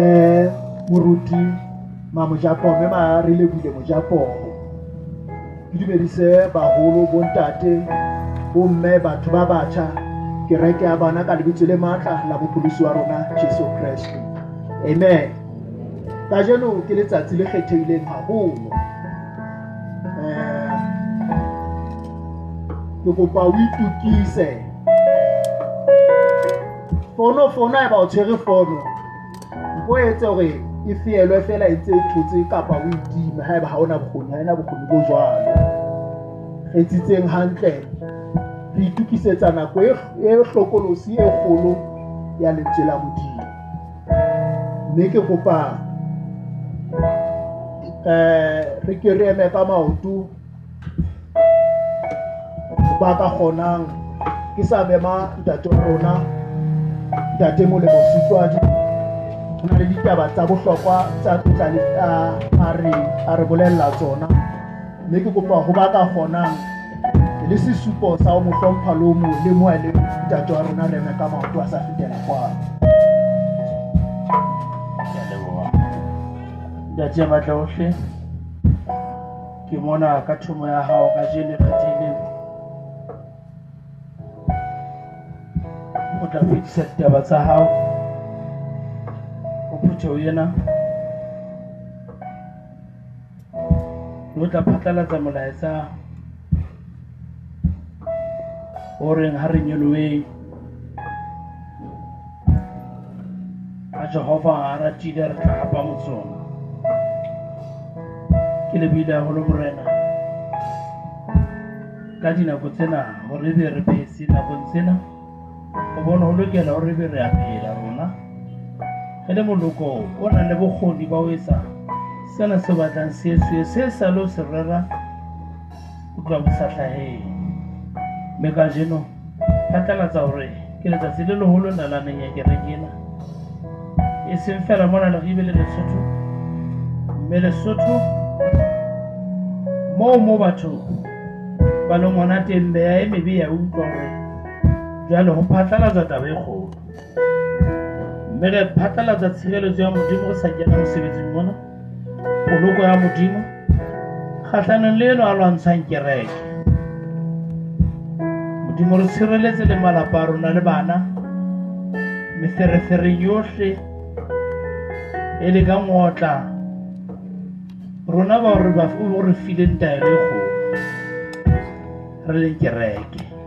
mme moruti mamojapo mme ma re lebile mojapogo ke dumedise bagolo bontate bomme batho ba batšha kereke ya bona ka lebitso le maatla la bopolosi wa rona jesu kreste amen ka jeno ke letsatsi le kgethegileng gagolo eh, ke kopa o itukise fono fono a e ba o tshwere fono o etse gore e feelwe fela e tse thotse kapa o itima ga e ba ga o na bokgoni ga e na bokgoni bo jalo kgetsitseng gantle re itukisetsa nako e, e tlhokolosi e kgolo ya lentswe la modimo mme ke kopa um re ke re eme ka maoto ba ka kgonang ke sa mema ntate wa rona ntate molemo sutswadi go na le ditaba tsa bohlokwa tsa tla le a re a re bolelela tsona mme ke kopa go ba ka kgonang le sesupo sa go mo hlompha le o mo le mo a le ntate wa rona re eme ka maoto a sa fetela kwano ntate ya matla otlhe ke mona ka thomo ya gago ka jene kgathileng o tla fetisa ditaba tsa gago o phuthe o yena o tla phatlalatsa molaetsa o reng ga re nyoloweng a jehova ga a ratile re tla gapa motsona ke lebile golo morena ka dinako tsena gore be re phese nakong tsena o bone go lokela gore be re a phela rona e le moloko o na le bokgoni ba o etsa sena se batlang se sue se salo se rera utlwa bo sa tlhageng mme ka jeno phatlalatsa gore ke letsatsi le legolo na la neng ya kerekena e seng fela mo nalego ebile lesotho mme lesotho moo mo batho ba le ngwana teng meya e mebe ya utlwa gore jalo go phatlalatsa taba e kgolo mme re phatlalatsa tshireletso ya modimo go sa kena mosebetsing mona poloko ya modimo kgatlhanong le eno a lwantshang kereke modimo re tshireletse le malapa a rona le bana meferefereng yotlhe e le ka ngotla rona ba o re fileng taelo e golo re leng kereke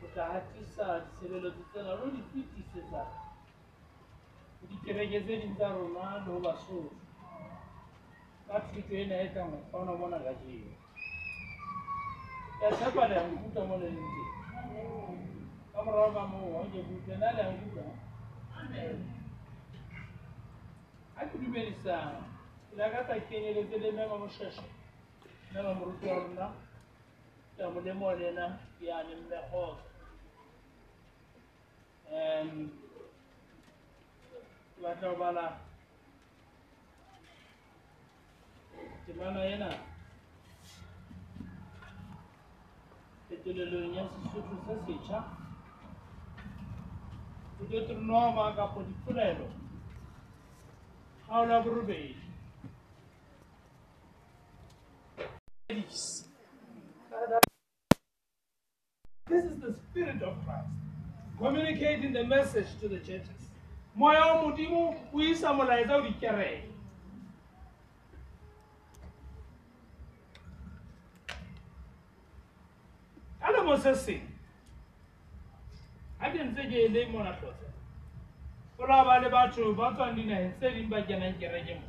go tla atisa ditshebeletso tsena lo di fetisetsa dikereke tse ding tsa rona le go basotho ka thuto ena e tlang go kgona mona ka jeo ka tshepa le yang kutlwa mo le leng teng ka morago ka moo wa ke kutlwe na le yang kutlwa a ke dumelisang ke la ka tsa kenyeletse le mema mosheshe mema moruti wa rona ya molemo le ena ke a le mme kgotsa um ke batla go bala temana ena phetolelong ya sesotho se setšha Deuteronoma kapo dipolelo kgaolo ya borobedi This is the spirit of Christ communicating the message to the churches. Moya wa Modimo o isa molaetsa o dikereke. Ka lemo se seng, ha ke ntse ke ele mona tlotse, go la ba le batho ba tswang dinaheng tse ding ba kenang kerekeng mo.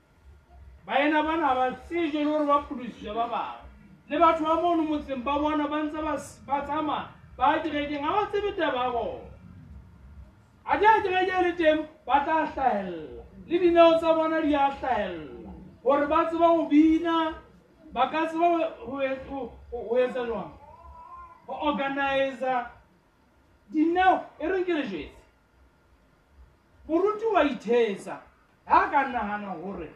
baena bana ba tsee jalo gore ba phudusisa ba bangwe le batho ba mono motseng ba bona ba ntse ba s- ba tsamaya ba kerekeng ga ba tsebe taba ya bona a di a kereke e le teng ba tla hlahelela le dineo tsa bona di a hlahelela gore ba tseba go bina ba ka tseba go- go e- go- go- go etsa jwang go organisa dineo e re ke re jetse moruti wa itheetsa ga a ka nagana gore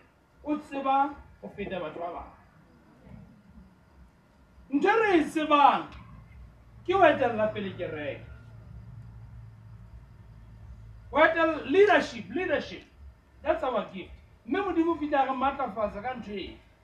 o tseba go feta batho ba bangwe ntho re e tsebang ke o etelela pele kereke o etelela leadership leadership that's our gift mme modimo fitlha re maatlafatsa ka ntho ee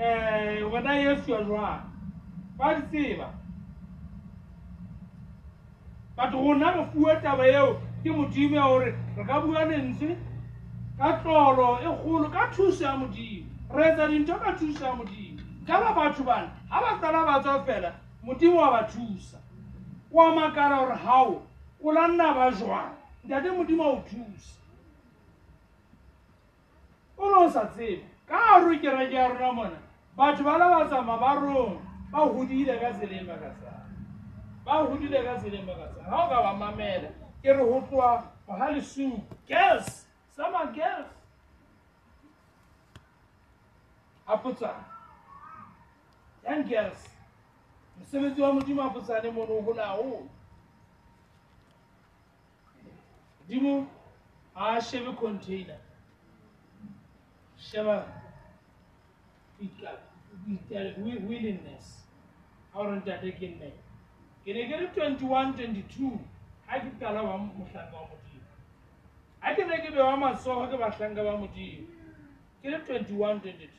eh, wena yesu ya jwang ba di tseba batho rona re fuwe taba eo ke modimo ya gore re ka bua lentswe ka tlolo e kgolo ka thuso ya modimo re etsa dintho ka thuso ya modimo kana batho bana ga ba tsala ba tswa fela modimo wa ba thusa wa makala gore gao o la nna ba jwang ntate modimo wa o thusa o ne o sa tsebe ka aro kereke ya rona mona batho ba la ba tsamaya ba rona ba godile ka tseleng ba ka tsaya ba godile ka tseleng ba ka tsaya ga o ka ba mamela ke re go tloa ga lesuu girls sama girls a potsana young girls mosebetsi wa modimo a potsane mono o golago dimu a shebe container sheba willingness a gore ntate ke nne ke ne ke re 21 22 ga ke tala wa motlhanka wa modimo ga ke ne ke bewa matsogo ke batlhanka ba modimo ke re 21 22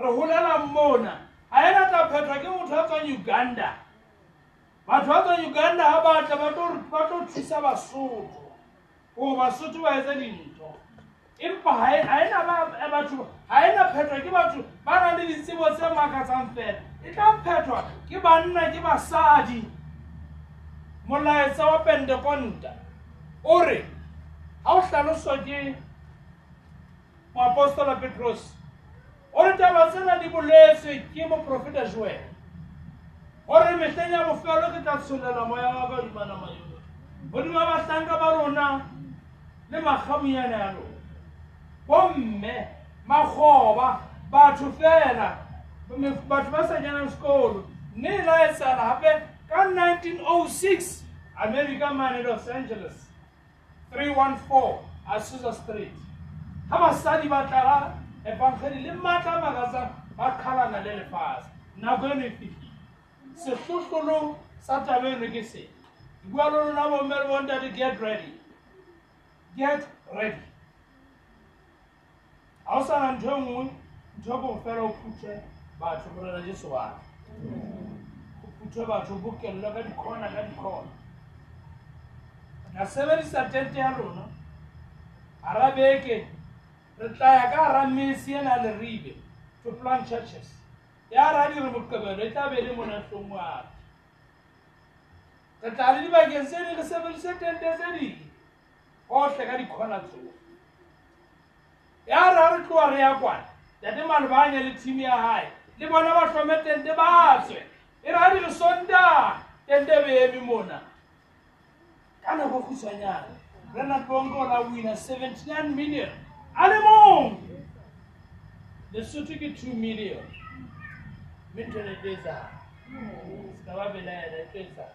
re golela mmona ga ena tla phethwa ke motho ya tswang uganda batho ba tswang uganda ga batla ba tlo thusa basotho gore basotho ba etse dintho empa ga ena eh, batho ga ena phethwa ke batho ba na le ditsebo tse makatsang fela e tla phethwa ke banna ke basadi molaetsa wa pentekonta o re ga o tlhaloswa ke moapostola petrose o re taba tsena di boletswe ke moprofeta joele o re metlheng ya bofelo ke tla tsholela moya wa ka dimanama yono modimo wa bahlanka ba rona le magamonyana ya lona bomme magoba batho fela batho ba sa janang sekolo mme e laetsana gape ka 1906 america mane los angeles 314 Azusa Street ga basadi ba tlala ebangedi le maatla makatsang ba kgalana le lefatshe nako eno e fitlhile setlotlolo sa taba eno ke se bua lo lona bomme le bontate get ready get ready ga o sana ntho e nngwe ntho e kong fela o phuthe batho morena jesu wa o phuthe batho bokelelo ka dikgona ka dikgona ka sebedisa tente ya lona gara beke re tlaya ka gara mesi ena le ribe to plan churches ya ra dire moqebelo e tla be le monatlong wake re tla le dibakeng tse di re sebedise tente tse ding otlhe ka dikgona tsoa ya re a re tloa re ya kwana tate malobanya le team ya gae le bona ba tlhome tente ba tswe e re a dire sonda tente e beemi mona ka nako khutshwanyana renard bongo la wina 79 million a le mong lesotho ke 2 million mme ntho ne tlo etsang se ka ba belaela e tlo etsang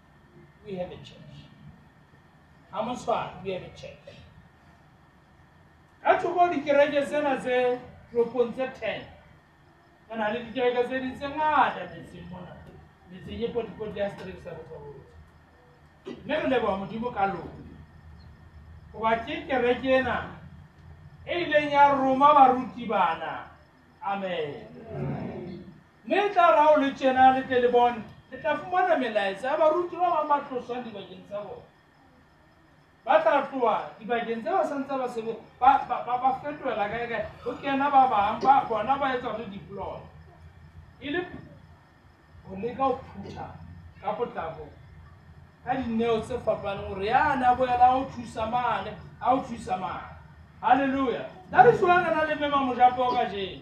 We have a church. How much fun? We have a church. ka thoko dikereke tsena tse tropong tse ten re na le dikereke tse di tse ngata metseng mona metseng e potipoti ya strek sa botlhagolo mme re leboga modimo ka lona goba ke kereke ena e ileng ya roma baruti bana amen mme e tla rao le tsena le tle le bone le tla fumana melaetsa ya baruti ba bang ba tloswang dibakeng tsa bone ba tla tloa dibakeng tse ba santse ba sebe ba fetolela kae kae go kena ba bang ba bona ba etsa gore diplot e le go leka go phutha ka potlako ka dineo tse fapaneng gore yana boela o thusa mane a o thusa mane halleluja ta re suangana le mema mojapo ka jeno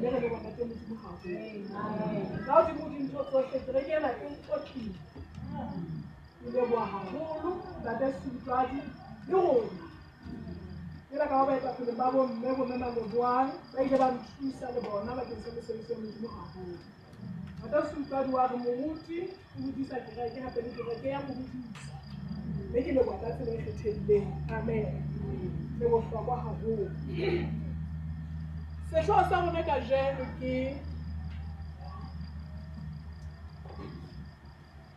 le re bona ke modimo gago ka o di modimo tso tsotlhe ke re ke ela ke nkotlile ke leboa gagolo tate setlwadi le rona ke la ka ba baetapele ba bomme bomme maleboang ba ile ba nthusa le bona bakeng sa mosebetsi wa modimo gagolo Motasumkadi wa re moruti o modisa kereke gape le kereke ya mogodisa mme ke leboa ka tsela e kgethegileng amen le botlhokwa gagolo setlhogo sa rona ka jeno ke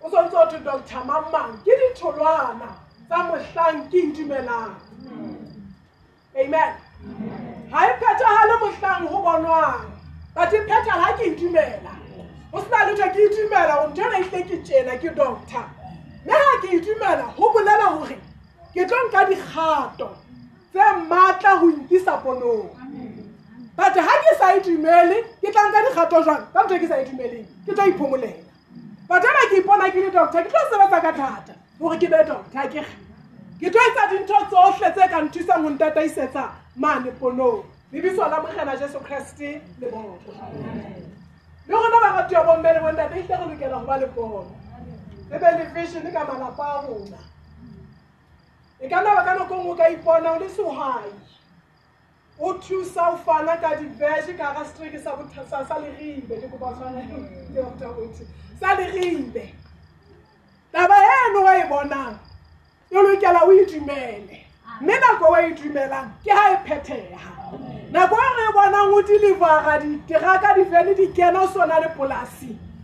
o tshwanetse o te doctor mamang ke ditholwana tsa mohlang ke itumelang amen ga e phethagale mohlang go bonwang but e phethagala ke itumela go sena letho ke itumela go ntho ena etlile ke tjena ke doctor mme ga ke itumela go bolela gore ke tlo nka dikgato tse maatla go nkisa ponong but ga ke sa itumele ke tla nka dikgato jang ka ntho e ke sa itumeleng ke tlo iphomolela but ena ke ipona ke le doctor ke tlo sebetsa ka thata gore ke be doctor ke ke tlo etsa dintho tsotlhe tse ka nthusang go ntataisetsa mane ponong lebiso la mogena jesu kreste le boko le gona ba ratiwa bomme le bontate e tle go lokela go ba le pono le be le vision ka malapa a rona e ka nna ba ka nako nngwe ka ipona o le sehwai o thusa o fana ka dibese ka ga streke sa bothasa sa leribe ke kopa tshwanaaote sa leribe taba eno wa e bonang e lokela o itumele mme nako wa itumelang ke ga e phetheha nako e re e bonang o deliverga diteraka difene di kena sona le polasi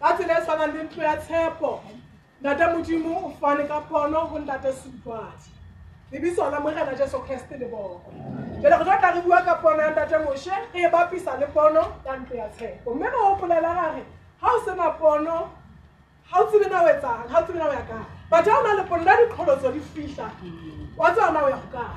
ka tsela e tshwanang le ntlo ya tshepo ntate modimo o fane ka pono go ntate sutlwadi lebitso la morena jesu kreste le boko jale go tla tla re bua ka pono ya ntate moshe re e bapisa le pono ya ntlo ya tshepo mme re gopolela gage ga o sena pono ga o tsebe na o etsang ga o tsebe na o ya kae batho ga o na le pono la dikgolotso di fitlha wa tseba na o ya go kae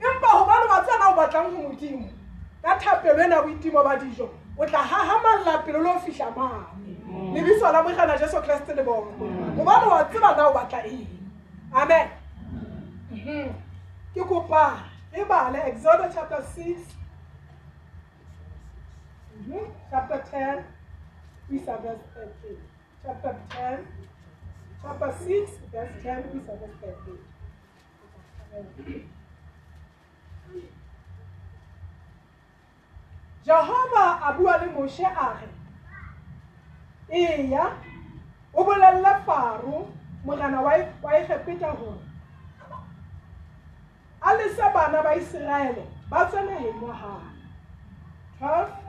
empa gobane wa tsena o batlang go modimo ka thapelo e na boitimo ba dijo o tla gagamalela pelo le o fitlha mane lebiso la mogana jesu keresete le bone gobane wa tseba na o batla eng amen mhm. ke kopa e bale exodo chapter six mhm. chapter ten isa verse thirteen chapter ten chapter six verse ten isa verse thirteen jehova a bua le moshe a re eya o bolelele faro morena wa egepeta gore a lese bana ba iseraele ba tsenegeng ya gago 12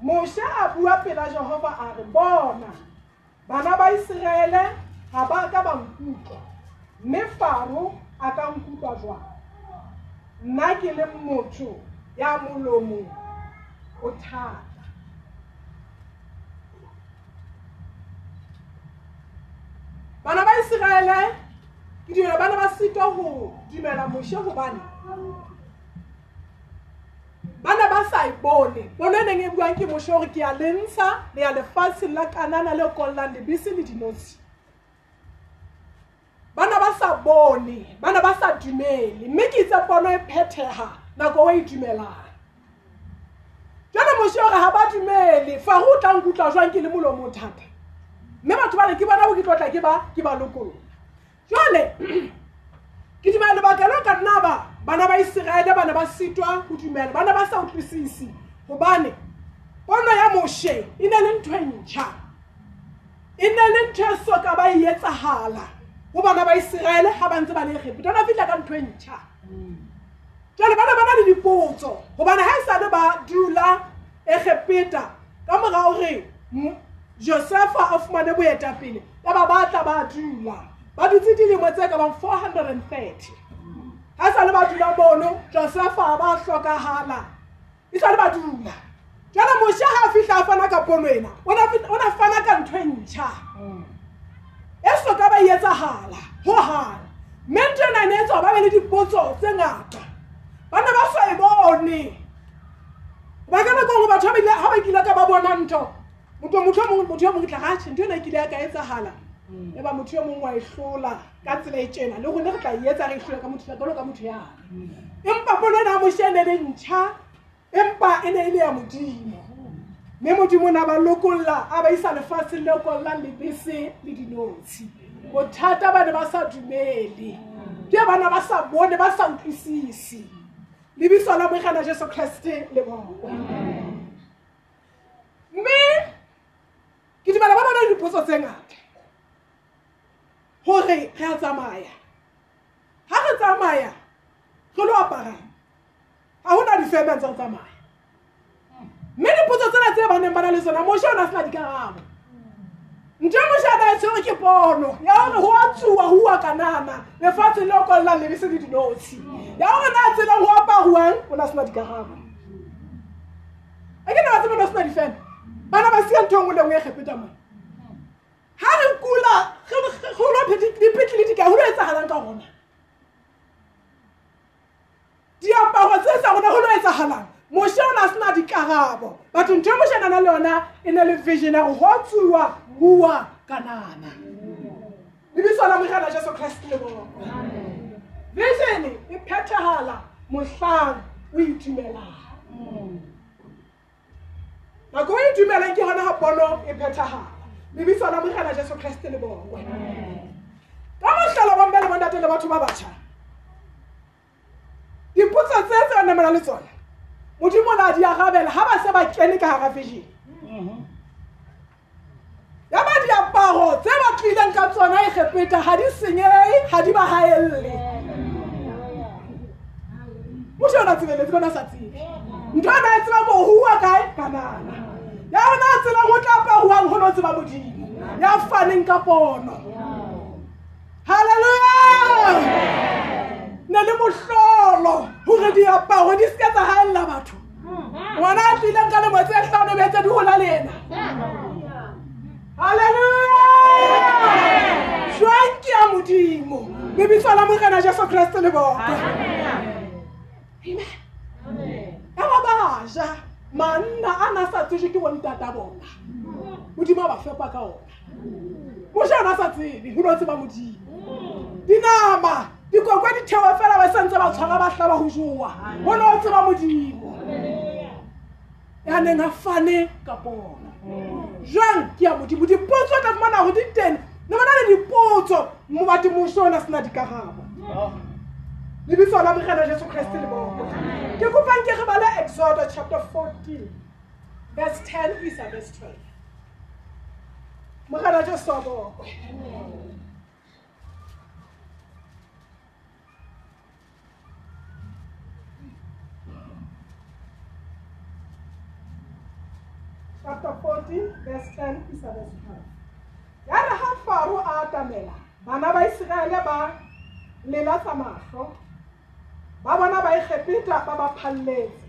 moshe a bua pela jehova a re bona bana ba iseraele ga ba ka ba nkutlwa mme faro a ka nkutlwa jwang nna ke le motho ya molomo o thata bana ba iseraele ke dira ba ne ba sitwa go dumela moshe gobane ba ne ba sa e bone pono e neng e buang ke moshe gore ke ya le ntsha le ya lefatsheng la kanana le kollang lebese le dinosi ba ne ba sa bone ba ne ba sa dumele mme ke itse pono e phethega nako o e dumelang jale moshe gore ga ba dumele fa go tla nkutlwa jwang ke le molomo thata mme batho ba re ke bona bo ke tlotla ke ba ke ba lokolola jwale ke dumela lebaka le ka nna ba bana ba iseraele ba ne ba sitwa go dumela ba ne ba sa utlwisise gobane pono ya moshe e ne le ntho e ntšha e ne le ntho e soka ba e etsagala go bana ba iseraele ga ba ntse ba le egepete ona fitlha ka ntho e ntšha jale ba ne ba na le dipotso gobane ga e sale ba dula egepeta ka mora gore josefa a fumane boetapele ka ba batla ba dula ba dutse dilemo tse ka bang 430 ga sa le ba dula mono josefa ba tlhokagala e sa le ba dula jalo mosha ga a fitlha a fana ka pono ena o na fana ka ntho e ntšha e soka ba e etsagala go gana mme ntho e nane e tswa ba be le dipotso tse ngata ba ne ba sa e bone ba ka nako nngwe batho ga ba kile ka ba bona ntho motho motho mongwe motho yo mongwe tla gatshe ntho ena e kile ya ka etsagala mm. e ba motho yo mongwe wa e tlola ka tsela e tsena le gone re tla e etsa re e tlola ka motho jalo ka motho yane mm. empa pono ena ya moshe e ne le ntšha empa e ne e le ya modimo mme modimo o ne a ba lokolla a ba isa lefatsheng le kollang lebese le dinotshi bothata ba ne ba sa dumele mm. ke bana ba sa bone ba sa utlwisise lebiso la moigana jesu kreste le boko mme ke dumela ba bana le dipotso tse ngata gore re a tsamaya ga re tsamaya re lo aparang ga go na di-famance re tsamaya mme dipotso tsena tse ba neng ba na le tsona moshe o ne a sena dikarabo ntle moshe a ka tshwere ke pono ya gore go a tsuwa go wa kanana lefatshe le okolelang lebese le dinotshe ya gore na tseleng go aparuwang o ne a sena dikarabo a ke na ba tsebana sena difela bana ba sia ntho e nngwe le nngwe e kgepeta mone ga re kula go lo dipetlele dika go lo etsagalang ka gona diaparo tse sa rona go lo etsagalang moshe o ne a sena dikarabo batho ntho e moshe nana le yona e ne le vision ya go go tsuwa bua kanana lebiso la morena jesu kreste le boko vision e phethagala mohlang o itumelang nako o itumelang ke gona ga pono e phethagala lebiso la morena jesu kreste le boko ka motlhala bomme le bontate le batho ba batšha dipotso tse tse ba namela le tsone modimo o ne a di arabela ga ba se ba kene ka gara vision ya ba diaparo tse ba tlileng ka tsona e gepeta ga di senyei ga di ba gaelele motho yona tsebeletse bona sa tsebe ntho a na e tseba mohua kae kanana ya ona a tselang o tla aparuang go no tseba modimo ya faneng ka pono halleluja ne le mohlolo gore diaparo di seke tsa gaelela batho ngwana a tlileng ka lemo tse tlano betse di gola le ena halleluja jwang ke ya modimo lebitso la morena jesu kreste le boka ka ba baja manna a na sa tseswe ke bontata bona modimo a ba fepa ka ona mošana sa tsebe go no tseba modimo dinama dikokwa di thewe fela ba santse ba tshwara ba tlaba go jowa go ne o tseba modimo ya neng a fane ka bona jang ke ya modimo dipotso ka fumanago di tene ne ba na le dipotso mo bate moso ona sena dikarabo lebitso la mogena jesu kreste le boko ke kopang ke re ba le exodo chapter 14 Verse 10 is a verse 12. Mogala jo sobo. Chapter 14, verse 10 is a verse 12. Ya re ha Faro a atamela, bana ba Isiraele ba lelatsa mahlo, ba bona ba Egepeta ba ba phalletse.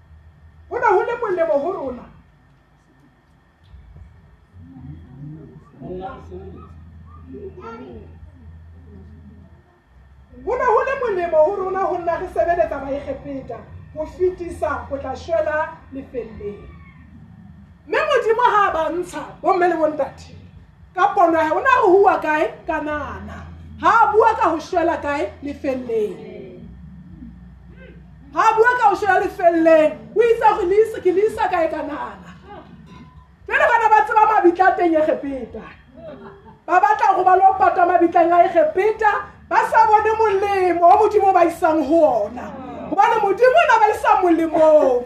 go ne go le molemo go rona go ne go le molemo go rona go nna re sebeletsa baegepeta go fetisa go tla shwela lefeleleng mme modimo ga a ba ntsha bomme le bontate ka pono ya o ne a hua kae kanana ha a bua ka ho shwela kae lefelleng ha a bua ka ho shwela lefelleng o itse go lisa ke lisa kae kanana jale bana ba tseba mabitla a teng egepeta ba batla go ba lo pata mabitlang a egepeta ba sa bone molemo wa modimo ba isang ho ona gobane modimo o na ba isa molemong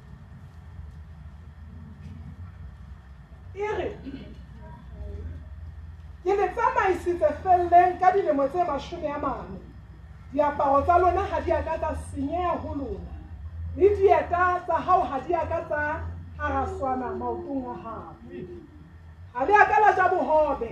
e re ke le tsamaisitse felleng ka dilemo tse mashome a mane diaparo tsa lona ga di a ka tsa senyeya go lona le dieta tsa gago ga di a ka tsa haraswana maotong a gago ga le a ka la ja bogobe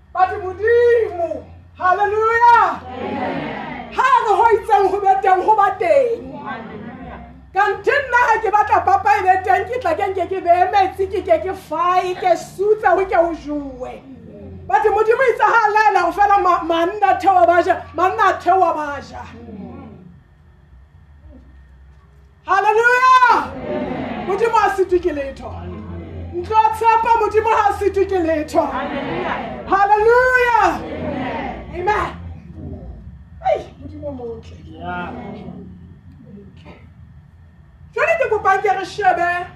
batho modimo halleluja ga re go itseng go be teng go ba teng kante nna ga ke batla papa e be teng ke tla keng ke ke beye metsi ke ke ke fae ke sutse go ke go joe batho modimo itse ga laela go fela manna thewa ba ja manna a thewa ba ja haleluya modimo a sitwe ke letho ntlo tshepa modimo ga a sitwe ke letho haleluya amen Ai, modimo montle jone ke kopang ke re shebe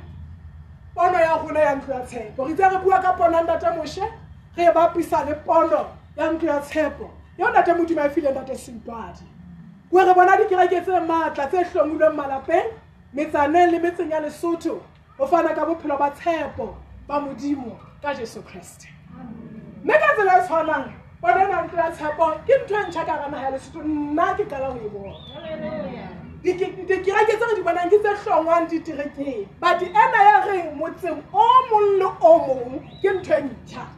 pono ya rona ya ntlo ya tshepo re itse re bua ka pono ya ntate moshe re e bapisa le pono ya ntlo ya tshepo yo ntate modimo a e file ntate sentwadi o re bona dikereke tse maatla tse hlongilweng malapeng metsaneng le metseng ya lesotho o fana ka bophelo ba tshepo ba modimo ka jesu kreste mme ka tsela e tshwanang bone na ntlo ya tshepo ke ntho e ntšha ka ga naga ya lesotho nna ke qala go e bona dikereke tse re di bonang ke tse hlongwang diterekeng but ena ya re motseng o mong le o mong ke ntho e ntšha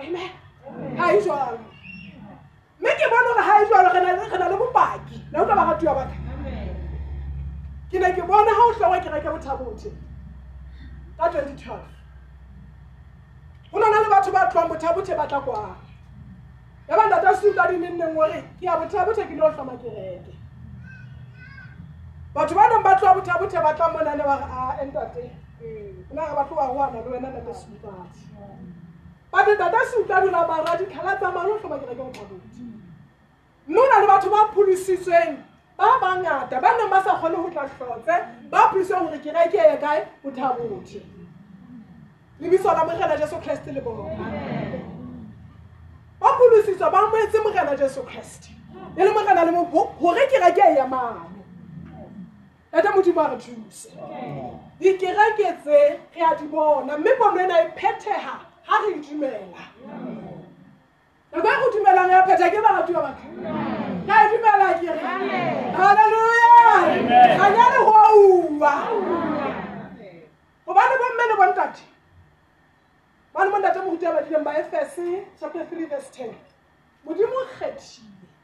amen ga e jalo mme ke bone gore ga e jalo re na le bopaki na utlwa baratiwa baka ke ne ke bona ga o tlhowa ke reke bothabothe ka 2012 go nana le batho ba tlwang bothabothe ba tla kwang ya ba ndata suta di nenneng gore ke ya bothabothe ke ne o tlhoma kereke batho ba neng ba tloa bothabothe ba tla mona le ba re a entate o na re ba tloa go ana le wena ndata sutat ba di tata se utlwa dula bara di khala tsa maro fa ba ke ke motho mme o na le batho ba pholisitsweng ba bangata ba neng ba sa kgone go tla tlhotse ba pholisitsweng gore ke reke ye kae o thabothe lebitso la mogena jesu kreste le bona ba pholisitswa ba moetse mogena jesu kreste e le mogena le mo gore ke reke ye mane ete modimo a re thuse dikereke tse re a di bona mme pono ena e phethega ga re dumela nako e go dumelang ya pheta ke baratiwa batho ka e dumela ke re halleluya ga ya le go aua gobane bomme le bontate ba le montate moruti ya badileng ba efese chapter three verse ten modimo o kgethile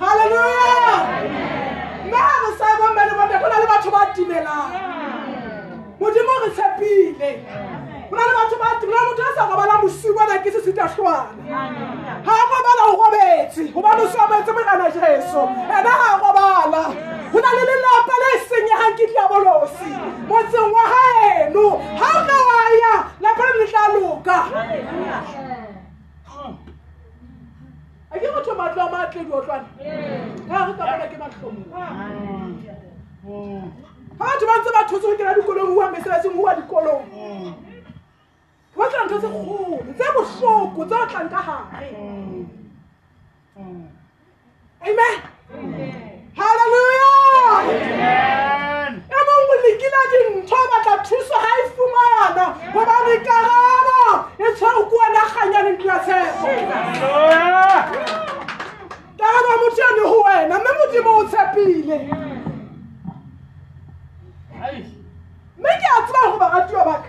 halleluja mme ga re sa bomme le bomme go na le batho ba timelang modimo re tshepile go na le batho ba timelang motho a sa robala bosiu bona ke se sitatlhwana ga a robala o robetse gobane o siametse morana jesu ena ga a robala go na le lelapa le e senyegang ke diabolosi motseng wa gaeno ga o ka wa ya lapele le tla loka a ke motho matlo a maatledi otlwana ka re ka bona ke matlhomo ga batho ba ntse ba thotse go kena dikolong ua mesebetsing ua dikolong ba tla ntho tse kgolo tse bohloko tse o tlang ka gare amen haleluya e mongwe lekile dintho o batla thuso ga e fumana gobane karabo e tshwere kuanaganyane dilatshepo karabo motho yone go wena mme modimo o tshepile mme ke a tseba go baratiwa baka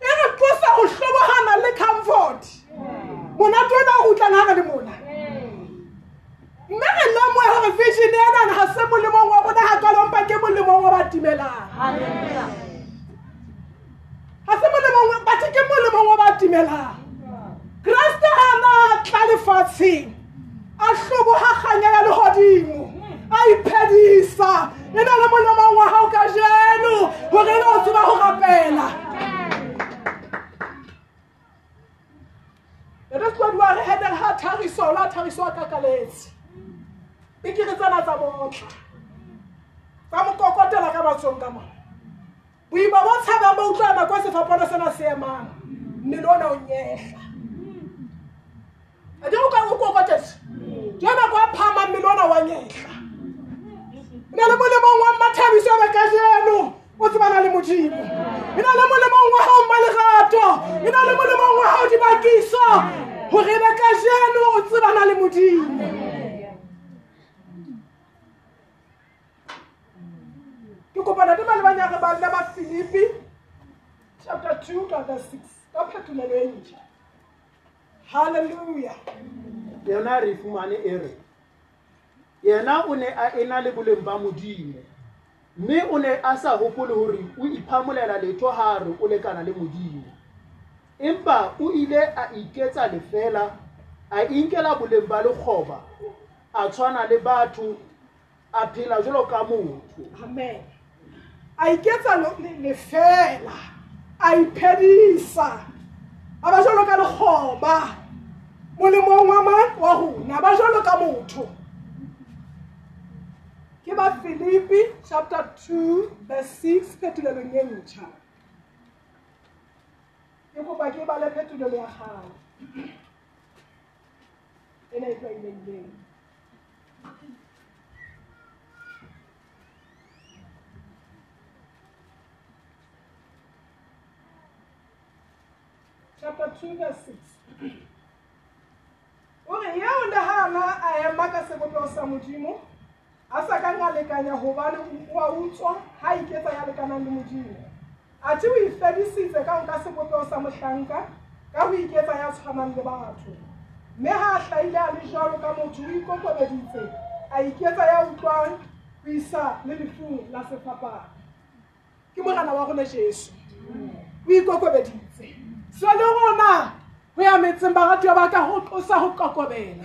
e re tlosa go hlobogana le comfort monate o ne a gutlang ga re le mona mme re lemoe gore vision enane ga se molemong wa rona ga kalompa ke molemong wa batimelang ga se molemong batho ke molemong wa batimelang kreste ga na tla lefatsheng a hlobohaganya ya legodimo a iphedisa e na le molemong wa gago ka jeno gore e ba o tseba go rapela re tlodiwa re hedere ga thagiso la thagiso a kakaletse e kere tsena tsa botla tsa mokokotela ka batsong ka mone boima bo tshabang ba utlwa nako e sefapano sena se emang mme le ona o nyega a di go ka o kokotetse ke yona kwa phamang mme le ona wa nyega e na le molemong wa mmathabiso ya bakajeno o tsebana le modimo e na le molemong wa gago mma legato e na le molemong wa gago dibakiso gore bakajeno o tsebana le modimo ke kopana te ba le banyage ba nna ba filipi chapter 2 ka verse 6 ka phetolelo e ntšha halleluja yena re e fumane e re yena o ne a ena le boleng ba modimo mme o ne a sa gopole gore o iphamolela letho ga re o lekana le modimo empa o ile a iketsa lefela a inkela boleng ba lekgoba a tshwana le batho a phela jalo ka motho amen a iketsa lefela a iphedisa a ba jalo ka lekgoba molemong wa mang wa rona ba jalo ka motho ke ba filipi chapter 2 verse 6 phetolelong e ntšha ke kopa ke bale phetolelo ya gago e ne e tlwailehileng chapter 2 verse 6 o re eo le ha na a ema ka sebopego sa modimo a sa ka ngalekanya gobane o a utswa ga iketsa ya lekanang le modimo A tse o ifedisitse ka go ka sebopeo sa mohlanka ka go iketsa ya tshwanang le batho mme ga a hlaile a le jalo ka motho o ikokobeditse a iketsa ya utlwang go isa le lefung la sefapano ke morana wa gone jesu o ikokobeditse so le rona go ya metseng baratuwa ba ka go tlosa go kokobela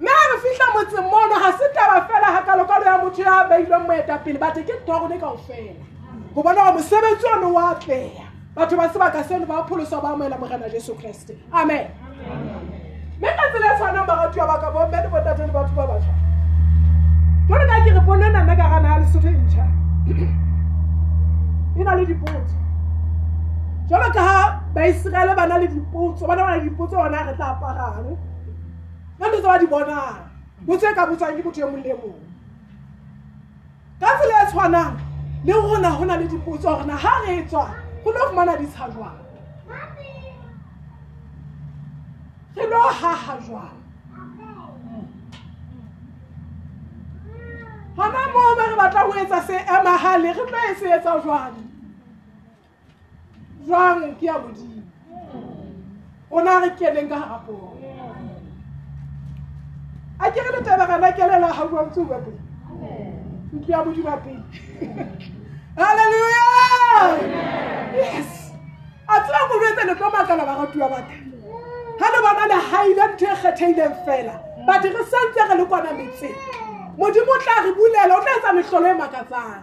mme ga re fitlha motseng mono ga se taba fela ga kalokalo ya motho ya beilweng moetapele batho ke ntho ya gone kao fela go bona gore mosebetsi one o atleya batho ba sebaka seno ba pholosa ba amoela morena jesu kreste amen mme ka tsela e tshwanang baratuwa ba ka bomme le botate le batho ba batšha jone ka ke re pono e nanna ka gana ya lesotho e ntšha e na le dipotso jalo ka ga baiseraele ba na le dipotso ba ne ba na le dipotso ona re tla aparang ka dilo tse ba di bonang mo tse ka botswang ke motho yo mongwe le mongwe ka tsela e tshwanang le rona go na le dipotso gorena ga re e tswa go ne fumana ditsha jwang re no gaga jwang gona moo ba re batla go etsa se emagale re tlo e se etsa jwang jwang ke ya modimo o ne a re keneng ka gara poo a ke re le taba kana kelela ga bua ntse bua pele ntlo ya modimo ya pele halleluja yes a tseba go betse le tlo makala ba ratuwa batho ga le bona le gaile ntho e kgetheileng fela batho re santse re le kwana metseng modimo o tla re bulela o tla etsa metlholo e makatsang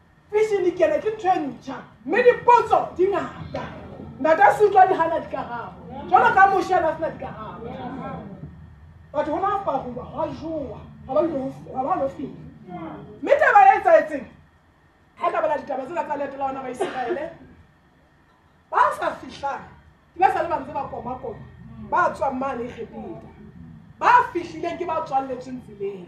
fishing ke ne ke tšhentšha mme dipotso di ngata na ka se utlwa di gana dikarabo jalo ka moše na sena dikarabo batho gona aparuwa gwa jowa ga ba lo fele mme taba e etsagetseng ga ka bala ditaba tsela tsa leeto la ona baiseraele ba sa fitlhang ke ba sa le bantse ba komakoma ba tswang mane egepeta ba fitlhileng ke ba tswaletseng tseleng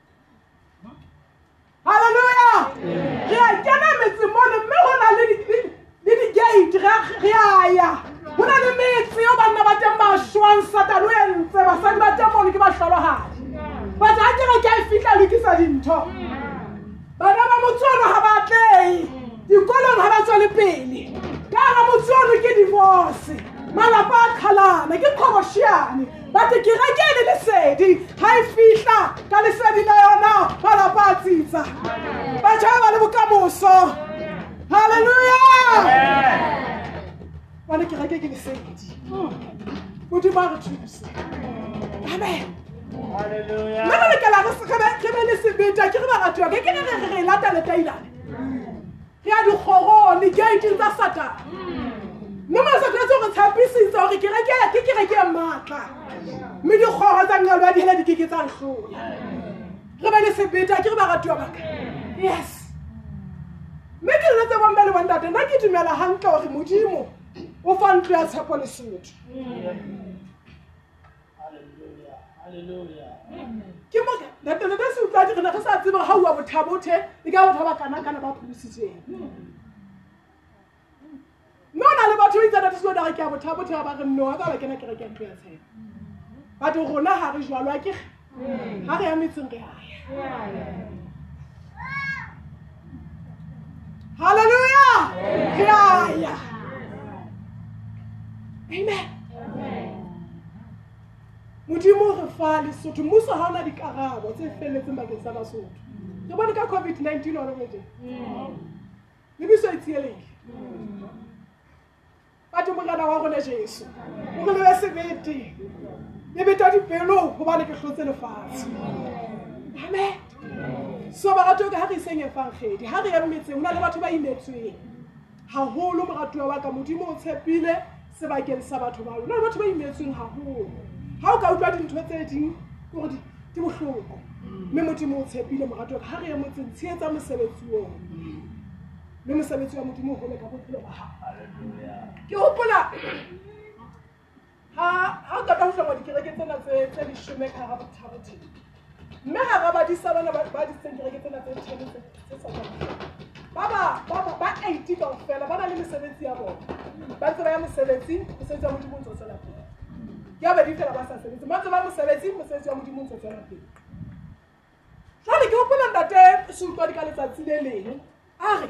halleluja re a kena metse mone mme go na le di- di- le digate re- re a ya go na le metse yo banna ba teng ba swang satane o entse basadi ba teng mone ke ba tlholohadi but a kere ke a e fitlha lokisa dintho bana ba motsoano ga ba atlei dikolong ga ba tswele pele kana motsoano ke divorce malapa a khalana ke kgoroshiane bate kereke e le lesedi ga e fitlha ka lesedi la yona malapa a tsitsa batšha ba ba le bokamoso halleluja Bana ke reke ke le senti. Modimo a re thuse. Amen. Hallelujah. Mme re lokela re se- re be- re be le sebete ke re baratuwa ke ke re re re lata le tailane re a dikgorone gateng tsa satana mme masatana tse re tshapisitse gore ke reke ke ke reke maatla mme dikgoro tsa nqalo ya dihela di keke tsa ntlhola re be le sebete ke re baratuwa baka yes mme ke leletse bomme le bontate nna ke dumela gantle gore modimo o fa ntlo ya tshepo lesotho ke mo natelete se utlwa di re ne re sa tsebe ga ua bothabothe e ka batho ba ba kanakana ba pholositseng mme o na le batho itse dati seo dare ke ya bothabothe ba ba re nne wa ka ba kena kereke ya ntlo ya tshela batho rona ga re jalo a ke ga re ya metseng re aya halleluja re aya amen modimo o re fa lesotho mmuso ga ona dikarabo tse feleletseng bakeng sa basotho re bone ka covid-19 one mete lebiso e tsielele bate morena wa gone jesu o re lebe sebete le beta dipelong gobane ke tlotse lefatshe amen so barato ka ga re iseng efangedi ga re ya mmetseng go na le batho ba imetsweng gagolo moratuwa wa ka modimo o tshepile sebakeng sa batho ba lona batho ba imetsweng haholo ha o ka utlwa dintho tse ding ke gore ke bohloko mme modimo o tshepile morato ga re ye motseng tsheetsa mosebetsi oo mme mosebetsi wa modimo o gole ka bophelo ba gago ke gopola ha o qeta go tlhangwa dikereke tsena tse leshome ka ga bothabothe mme ga ra badisa bana ba ba disentere ke tsena tse tshwane tse tse sa tswa ba ba ba ba ba eighty ka fela ba na le mesebetsi ya bone ba ntse ba ya mosebetsi mosebetsi wa modimo ntse o tswela pele ke ya bedi fela ba sa sebetse ba ntse ba mosebetsi mosebetsi wa modimo ntse o tswela pele jwale ke gopola ntate sutlwa di ka letsatsi le leng a re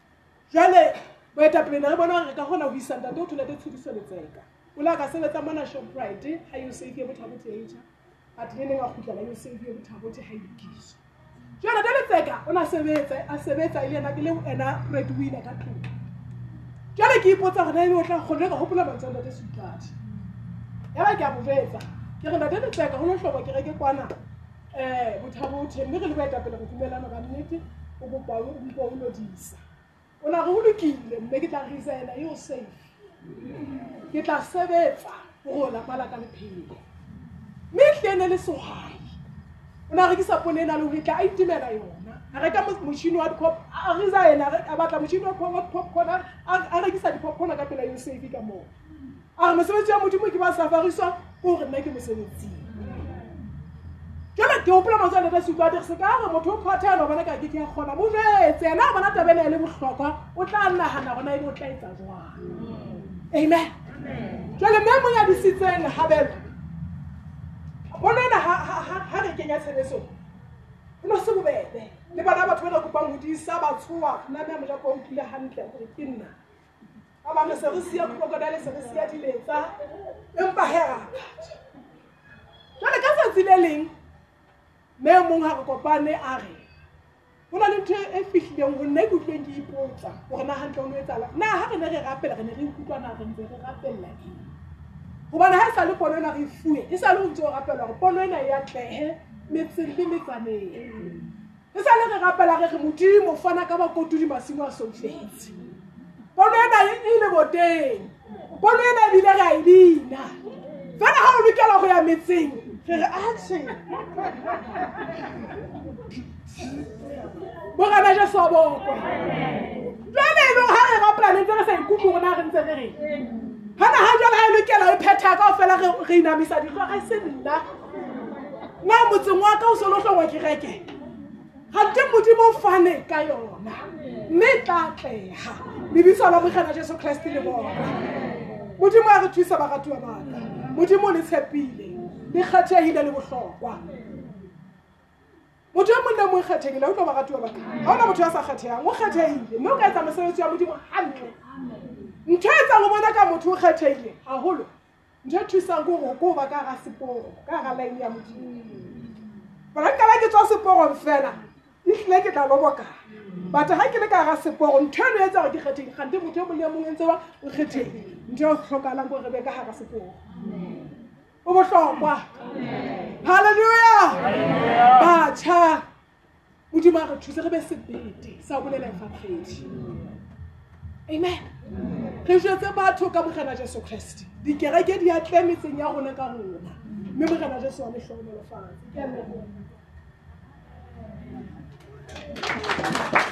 jale boetapele na re bona gore re ka kgona go isa ntate o tholete tshediso letseka o le a ka sebetsa mona shoprite ga yo safie bothabote ya ija but le neng a kgutlela yo safie bothabote ga ikiso jale ka letseka o ne a sebetsa a sebetsa e le ena ke le ena redwina ka tlong jale ke ipotsa gona ebe o tla kgone ka gopola mantsa ntate setladi yaba ke a bojetsa ke re ntate letseka go no tlhoka ke reke kwana um bothabothe mme re le baetapele go dumelana ka nnete o bopa o lodisa o na re o lokile mme ke tla risa ena yo safe ke tla sebetsa gore lapa la ka lephelo mme tle ne le sehwai o ne a rekisa pone ena le gore tla a itimela yona a reka mošhini wa dipop a risa ena a batla mošhini wa popcorn a rekisa dipopcorn ka pela yo safe ka moo a re mosebetsi wa modimo ke ba sa fariswa ke gore nna ke mosebetsing jale ke opela matswane ka sutlwa dire se ka re motho o phathelo bona ka ke ke a kgona mo jetse ena a bona tabene e le botlhokwa o tla nagana gona ebe o tla etsa jwang amen jale mme mo nyadisitseng gabela bonana ga re kenya tshebetsong e no se bobebe le bana batho ba na kopang go diisa ba tshoa nna mme a mojakwa o kile gantle gore ke nna ba bangwe se re sia krokodale se re sia diletsa empa he ra jale ka tsatsi le leng me mong ga re kopane a re go na le ntho e fitlhileng go nna e kutlweng ke ipotsa gore na gantle o ne etsala na ga re ne re rapela re ne re ikutlwana re ntse re rapelela eng gobane ga e sa le pono ena re e fue e sa le go ntse o rapela gore pono ena ya tlege metseng le metsaneng re sa le re rapela re re modimo fana ka bakotuli masimo a sotletse pono ena e le boteng pono ena ebile re a e bina fela ga o lokela go ya metseng re re ache borana jesu a bokwe jale e leng ga re rapela ne ntse re sa ikutlwe rona re ntse re re gana ga jale ga e lokela e phethaka o fela re inamisa ditlo ga e se nna na motseng wa ka o se lo tlongwa kereke gante modimo o fane ka yona mme e tla tlega lebitso la mogena jesu kreste le bona modimo a re thusa baratiwa baka modimo le tshepile le kgethegile le botlhokwa motho yo monne mo ikgethegile o tlo baratiwa baka ga ona motho ya sa kgethegang o kgethegile mme o ka etsa mosebetsi wa modimo gantle ntho e tsang o bona ka motho o kgethegile gagolo ntho e thusang ko gore ko ba ka ga seporo ka ga line ya modimo barankala ke tswa seporong fela etlile ke tla loboka batho ga ke le ka ga seporo ntho eno e etsa gore ke kgetheng gante motho e mong le mong e ntse wa o kgetheng ntho e tlhokalang ko re be ka ga ga seporo o bohlokwa halleluja batšha modimo a re thuse re be sebete sa bolela fa kgwedi amen re jetse batho ka morena jesu kreste dikereke di a tle metseng ya rona ka rona mme morena jesu wa letlhokomelo fatshe ke a leboga Thank you.